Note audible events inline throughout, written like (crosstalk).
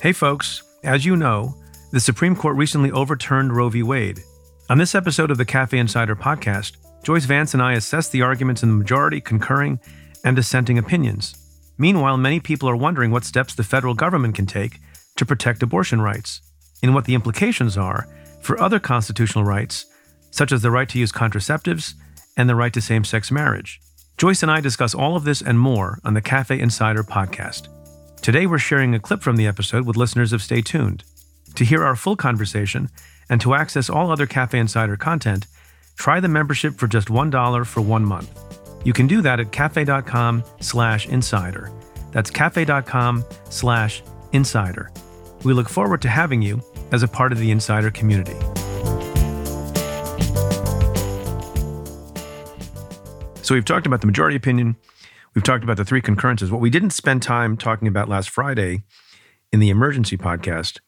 Hey, folks. As you know, the Supreme Court recently overturned Roe v. Wade. On this episode of the Cafe Insider podcast, Joyce Vance and I assess the arguments in the majority, concurring, and dissenting opinions. Meanwhile, many people are wondering what steps the federal government can take to protect abortion rights and what the implications are for other constitutional rights, such as the right to use contraceptives and the right to same sex marriage. Joyce and I discuss all of this and more on the Cafe Insider podcast. Today, we're sharing a clip from the episode with listeners of Stay Tuned. To hear our full conversation and to access all other Cafe Insider content, try the membership for just $1 for one month. You can do that at cafe.com slash insider. That's cafe.com slash insider. We look forward to having you as a part of the insider community. So we've talked about the majority opinion. We've talked about the three concurrences. What we didn't spend time talking about last Friday in the emergency podcast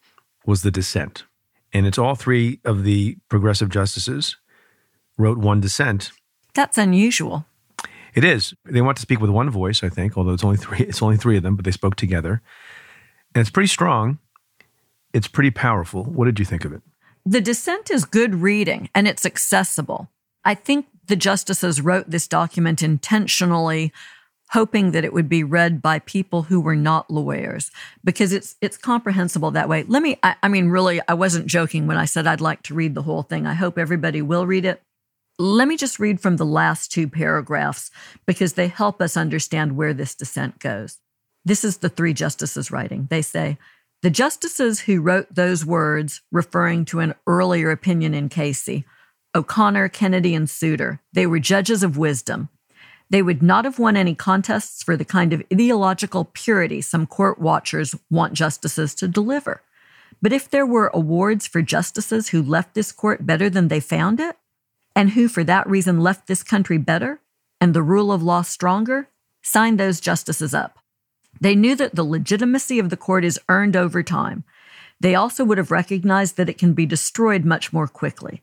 was the dissent. And it's all three of the progressive justices wrote one dissent. That's unusual. It is. They want to speak with one voice, I think, although it's only three it's only three of them, but they spoke together. And it's pretty strong. It's pretty powerful. What did you think of it? The dissent is good reading and it's accessible. I think the justices wrote this document intentionally hoping that it would be read by people who were not lawyers because it's it's comprehensible that way. Let me I, I, mean really I wasn't joking when I said I'd like to read the whole thing. I hope everybody will read it. Let me just read from the last two paragraphs because they help us understand where this dissent goes. This is the three justices writing. They say, the justices who wrote those words referring to an earlier opinion in Casey, O'Connor, Kennedy, and Souter, they were judges of wisdom. They would not have won any contests for the kind of ideological purity some court watchers want justices to deliver. But if there were awards for justices who left this court better than they found it, and who for that reason left this country better and the rule of law stronger, sign those justices up. They knew that the legitimacy of the court is earned over time. They also would have recognized that it can be destroyed much more quickly.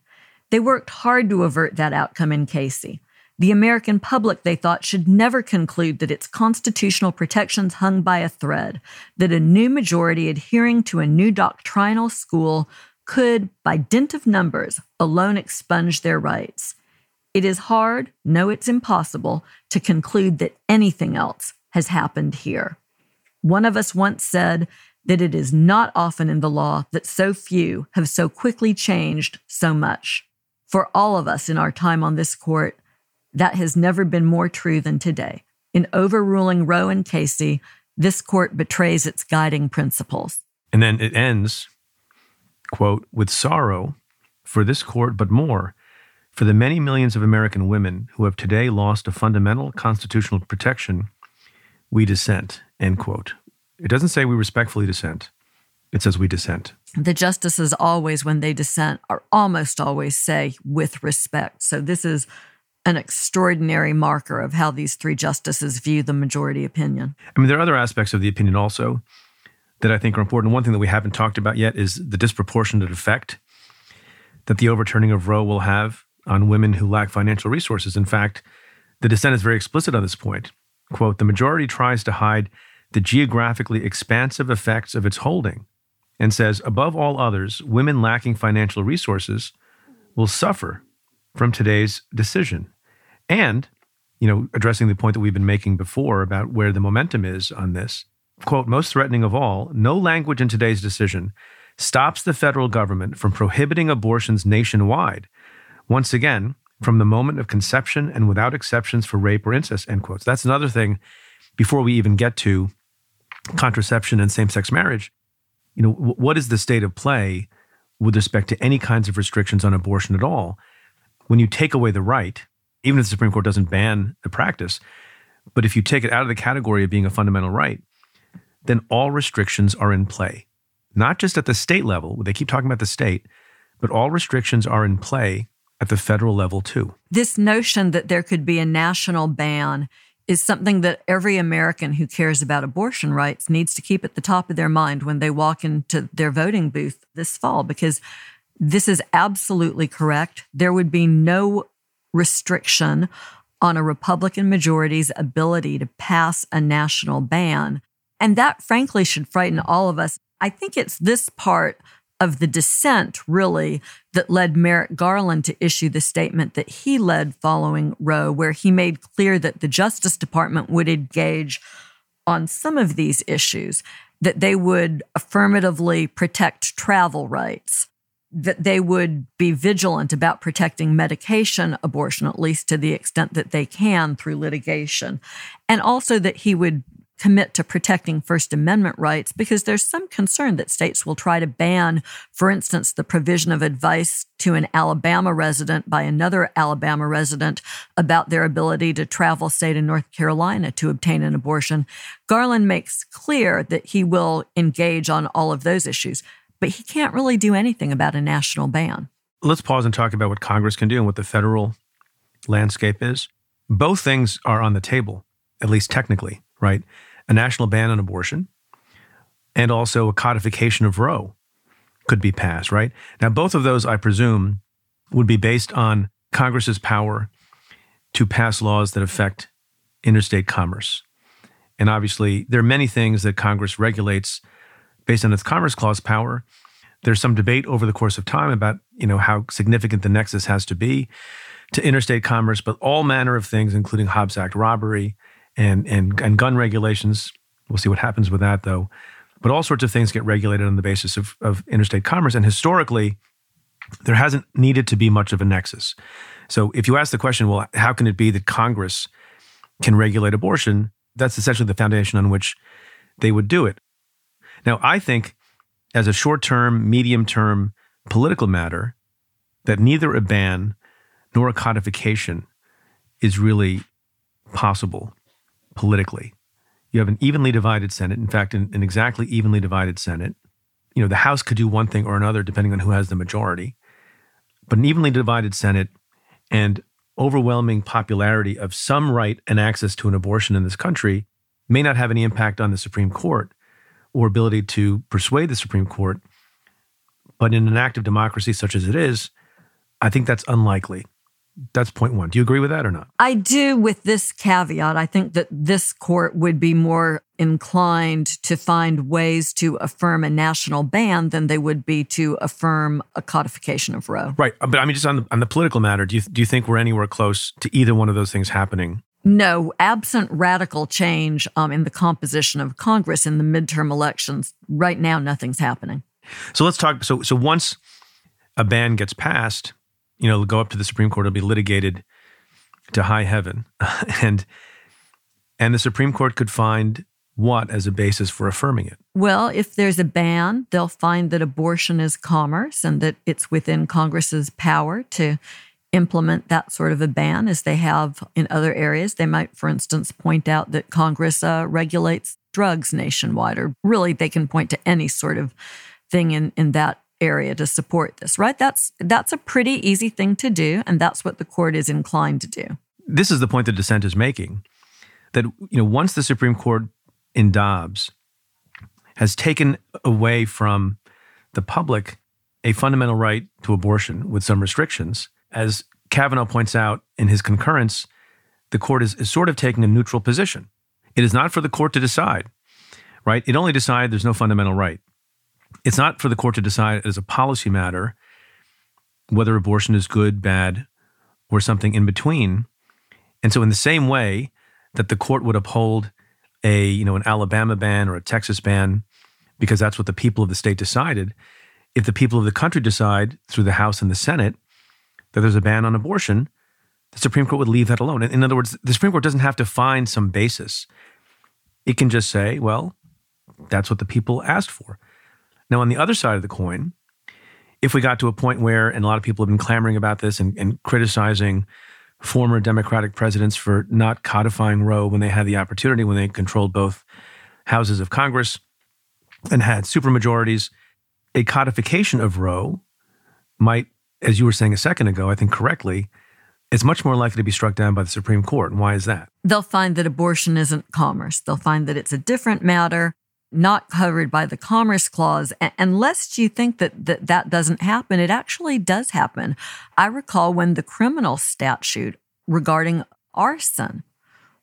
They worked hard to avert that outcome in Casey. The American public, they thought, should never conclude that its constitutional protections hung by a thread, that a new majority adhering to a new doctrinal school could, by dint of numbers, alone expunge their rights. It is hard, no, it's impossible, to conclude that anything else has happened here. One of us once said that it is not often in the law that so few have so quickly changed so much. For all of us in our time on this court, that has never been more true than today. In overruling Roe and Casey, this court betrays its guiding principles. And then it ends, quote, with sorrow for this court, but more for the many millions of American women who have today lost a fundamental constitutional protection, we dissent, end quote. It doesn't say we respectfully dissent. It says we dissent. The justices always, when they dissent, are almost always say with respect. So this is an extraordinary marker of how these three justices view the majority opinion. I mean, there are other aspects of the opinion also that I think are important. One thing that we haven't talked about yet is the disproportionate effect that the overturning of Roe will have on women who lack financial resources. In fact, the dissent is very explicit on this point. Quote, the majority tries to hide the geographically expansive effects of its holding and says, above all others, women lacking financial resources will suffer from today's decision. And, you know, addressing the point that we've been making before about where the momentum is on this, quote, most threatening of all, no language in today's decision stops the federal government from prohibiting abortions nationwide. Once again, from the moment of conception and without exceptions for rape or incest, end quotes. That's another thing before we even get to contraception and same sex marriage. You know, what is the state of play with respect to any kinds of restrictions on abortion at all? When you take away the right, even if the Supreme Court doesn't ban the practice, but if you take it out of the category of being a fundamental right, then all restrictions are in play. Not just at the state level, they keep talking about the state, but all restrictions are in play at the federal level too. This notion that there could be a national ban is something that every American who cares about abortion rights needs to keep at the top of their mind when they walk into their voting booth this fall, because this is absolutely correct. There would be no restriction on a Republican majority's ability to pass a national ban. And that, frankly, should frighten all of us. I think it's this part of the dissent, really, that led Merrick Garland to issue the statement that he led following Roe, where he made clear that the Justice Department would engage on some of these issues, that they would affirmatively protect travel rights, that they would be vigilant about protecting medication abortion, at least to the extent that they can through litigation, and also that he would commit to protecting First Amendment rights because there's some concern that states will try to ban, for instance, the provision of advice to an Alabama resident by another Alabama resident about their ability to travel state to North Carolina to obtain an abortion. Garland makes clear that he will engage on all of those issues, but he can't really do anything about a national ban. Let's pause and talk about what Congress can do and what the federal landscape is. Both things are on the table, at least technically, right? a national ban on abortion and also a codification of Roe could be passed, right? Now, both of those, I presume, would be based on Congress's power to pass laws that affect interstate commerce. And obviously, there are many things that Congress regulates based on its Commerce Clause power. There's some debate over the course of time about, you know, how significant the nexus has to be to interstate commerce, but all manner of things, including Hobbs Act robbery, and and and gun regulations. We'll see what happens with that though. But all sorts of things get regulated on the basis of, of interstate commerce. And historically, there hasn't needed to be much of a nexus. So if you ask the question, well, how can it be that Congress can regulate abortion? That's essentially the foundation on which they would do it. Now, I think as a short term, medium term political matter, that neither a ban nor a codification is really possible politically. You have an evenly divided Senate. In fact, an, an exactly evenly divided Senate. You know, the House could do one thing or another depending on who has the majority. But an evenly divided Senate and overwhelming popularity of some right and access to an abortion in this country may not have any impact on the Supreme Court or ability to persuade the Supreme Court. But in an active democracy such as it is, I think that's unlikely. That's point one. Do you agree with that or not? I do, with this caveat. I think that this court would be more inclined to find ways to affirm a national ban than they would be to affirm a codification of Roe. Right. But I mean, just on the, on the political matter, do you, do you think we're anywhere close to either one of those things happening? No, absent radical change um, in the composition of Congress in the midterm elections, right now, nothing's happening. So let's talk. So, so once a ban gets passed, you know, it'll go up to the Supreme Court, it'll be litigated to high heaven. (laughs) and and the Supreme Court could find what as a basis for affirming it? Well, if there's a ban, they'll find that abortion is commerce and that it's within Congress's power to implement that sort of a ban as they have in other areas. They might, for instance, point out that Congress uh, regulates drugs nationwide, or really they can point to any sort of thing in, in that area to support this, right? That's that's a pretty easy thing to do, and that's what the court is inclined to do. This is the point the dissent is making that you know once the Supreme Court in Dobbs has taken away from the public a fundamental right to abortion with some restrictions, as Kavanaugh points out in his concurrence, the court is, is sort of taking a neutral position. It is not for the court to decide, right? It only decided there's no fundamental right. It's not for the court to decide as a policy matter whether abortion is good, bad, or something in between. And so, in the same way that the court would uphold a you know an Alabama ban or a Texas ban because that's what the people of the state decided, if the people of the country decide through the House and the Senate that there's a ban on abortion, the Supreme Court would leave that alone. In other words, the Supreme Court doesn't have to find some basis. It can just say, well, that's what the people asked for. Now, on the other side of the coin, if we got to a point where, and a lot of people have been clamoring about this and, and criticizing former Democratic presidents for not codifying Roe when they had the opportunity, when they controlled both houses of Congress and had supermajorities, a codification of Roe might, as you were saying a second ago, I think correctly, it's much more likely to be struck down by the Supreme Court. And why is that? They'll find that abortion isn't commerce. They'll find that it's a different matter not covered by the Commerce Clause. And lest you think that, that that doesn't happen, it actually does happen. I recall when the criminal statute regarding arson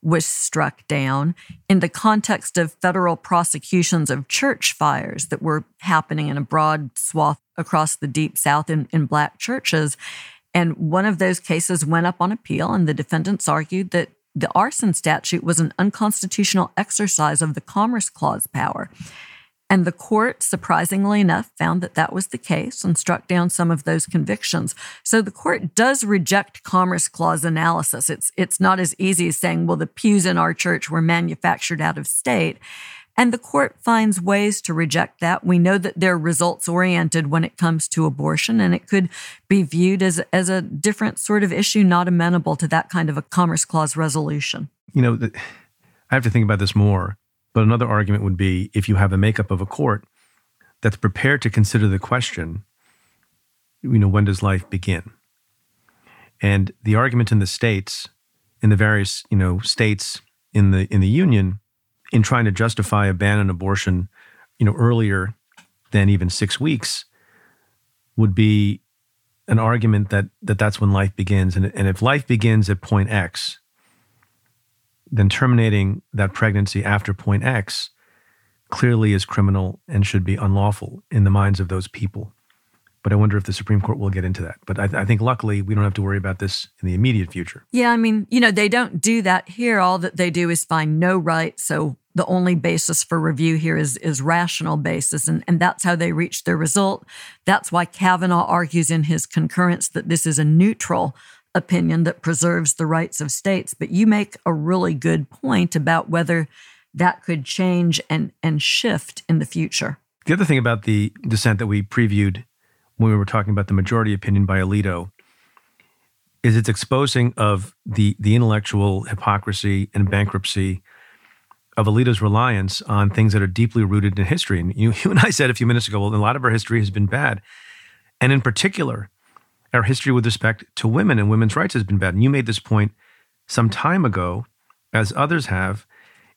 was struck down in the context of federal prosecutions of church fires that were happening in a broad swath across the deep south in, in black churches. And one of those cases went up on appeal, and the defendants argued that the arson statute was an unconstitutional exercise of the Commerce Clause power. And the court, surprisingly enough, found that that was the case and struck down some of those convictions. So the court does reject Commerce Clause analysis. It's, it's not as easy as saying, well, the pews in our church were manufactured out of state. And the court finds ways to reject that. We know that they're results oriented when it comes to abortion, and it could be viewed as, as a different sort of issue, not amenable to that kind of a Commerce Clause resolution. You know, I have to think about this more, but another argument would be if you have a makeup of a court that's prepared to consider the question, you know, when does life begin? And the argument in the states, in the various, you know, states in the in the union in trying to justify a ban on abortion, you know, earlier than even six weeks, would be an argument that that that's when life begins, and and if life begins at point X, then terminating that pregnancy after point X clearly is criminal and should be unlawful in the minds of those people. But I wonder if the Supreme Court will get into that. But I, I, think luckily we don't have to worry about this in the immediate future. Yeah, I mean, you know, they don't do that here. All that they do is find no right. So the only basis for review here is is rational basis and, and that's how they reach their result that's why kavanaugh argues in his concurrence that this is a neutral opinion that preserves the rights of states but you make a really good point about whether that could change and and shift in the future the other thing about the dissent that we previewed when we were talking about the majority opinion by alito is its exposing of the the intellectual hypocrisy and bankruptcy of Alito's reliance on things that are deeply rooted in history. And you, (laughs) you and I said a few minutes ago, well, a lot of our history has been bad. And in particular, our history with respect to women and women's rights has been bad. And you made this point some time ago, as others have.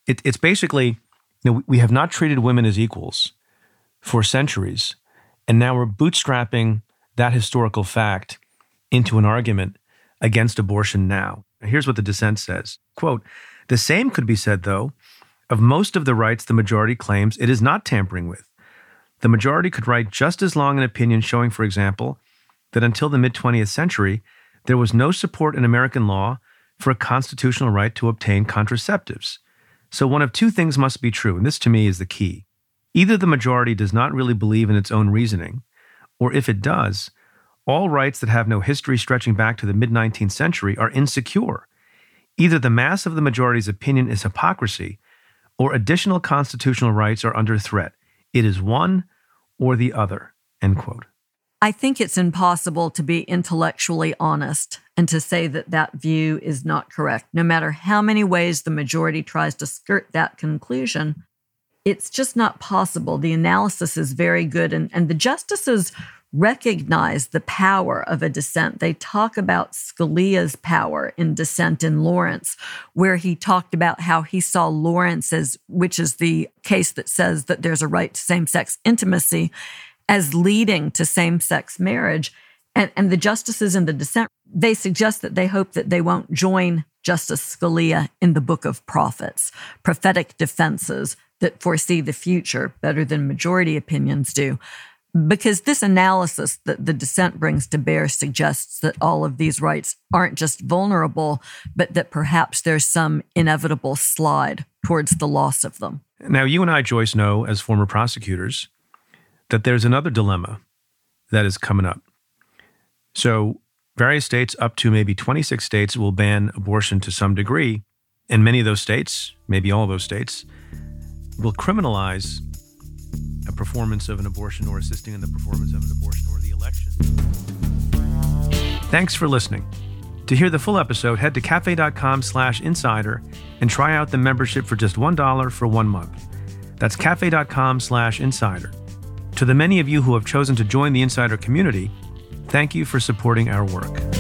It, it's basically, you know, we have not treated women as equals for centuries. And now we're bootstrapping that historical fact into an argument against abortion now. Here's what the dissent says quote, the same could be said, though, of most of the rights the majority claims it is not tampering with. The majority could write just as long an opinion showing, for example, that until the mid 20th century, there was no support in American law for a constitutional right to obtain contraceptives. So one of two things must be true, and this to me is the key. Either the majority does not really believe in its own reasoning, or if it does, all rights that have no history stretching back to the mid 19th century are insecure. Either the mass of the majority's opinion is hypocrisy, or additional constitutional rights are under threat. It is one or the other. End quote. I think it's impossible to be intellectually honest and to say that that view is not correct. No matter how many ways the majority tries to skirt that conclusion, it's just not possible. The analysis is very good, and, and the justices recognize the power of a dissent. They talk about Scalia's power in dissent in Lawrence, where he talked about how he saw Lawrence as, which is the case that says that there's a right to same sex intimacy, as leading to same sex marriage. And, and the justices in the dissent, they suggest that they hope that they won't join Justice Scalia in the Book of Prophets, prophetic defenses that foresee the future better than majority opinions do because this analysis that the dissent brings to bear suggests that all of these rights aren't just vulnerable, but that perhaps there's some inevitable slide towards the loss of them. Now, you and I, Joyce, know as former prosecutors that there's another dilemma that is coming up. So, various states, up to maybe 26 states, will ban abortion to some degree. And many of those states, maybe all those states, will criminalize a performance of an abortion or assisting in the performance of an abortion or the election. Thanks for listening. To hear the full episode, head to cafe.com slash insider and try out the membership for just $1 for one month. That's cafe.com slash insider. To the many of you who have chosen to join the insider community, thank you for supporting our work.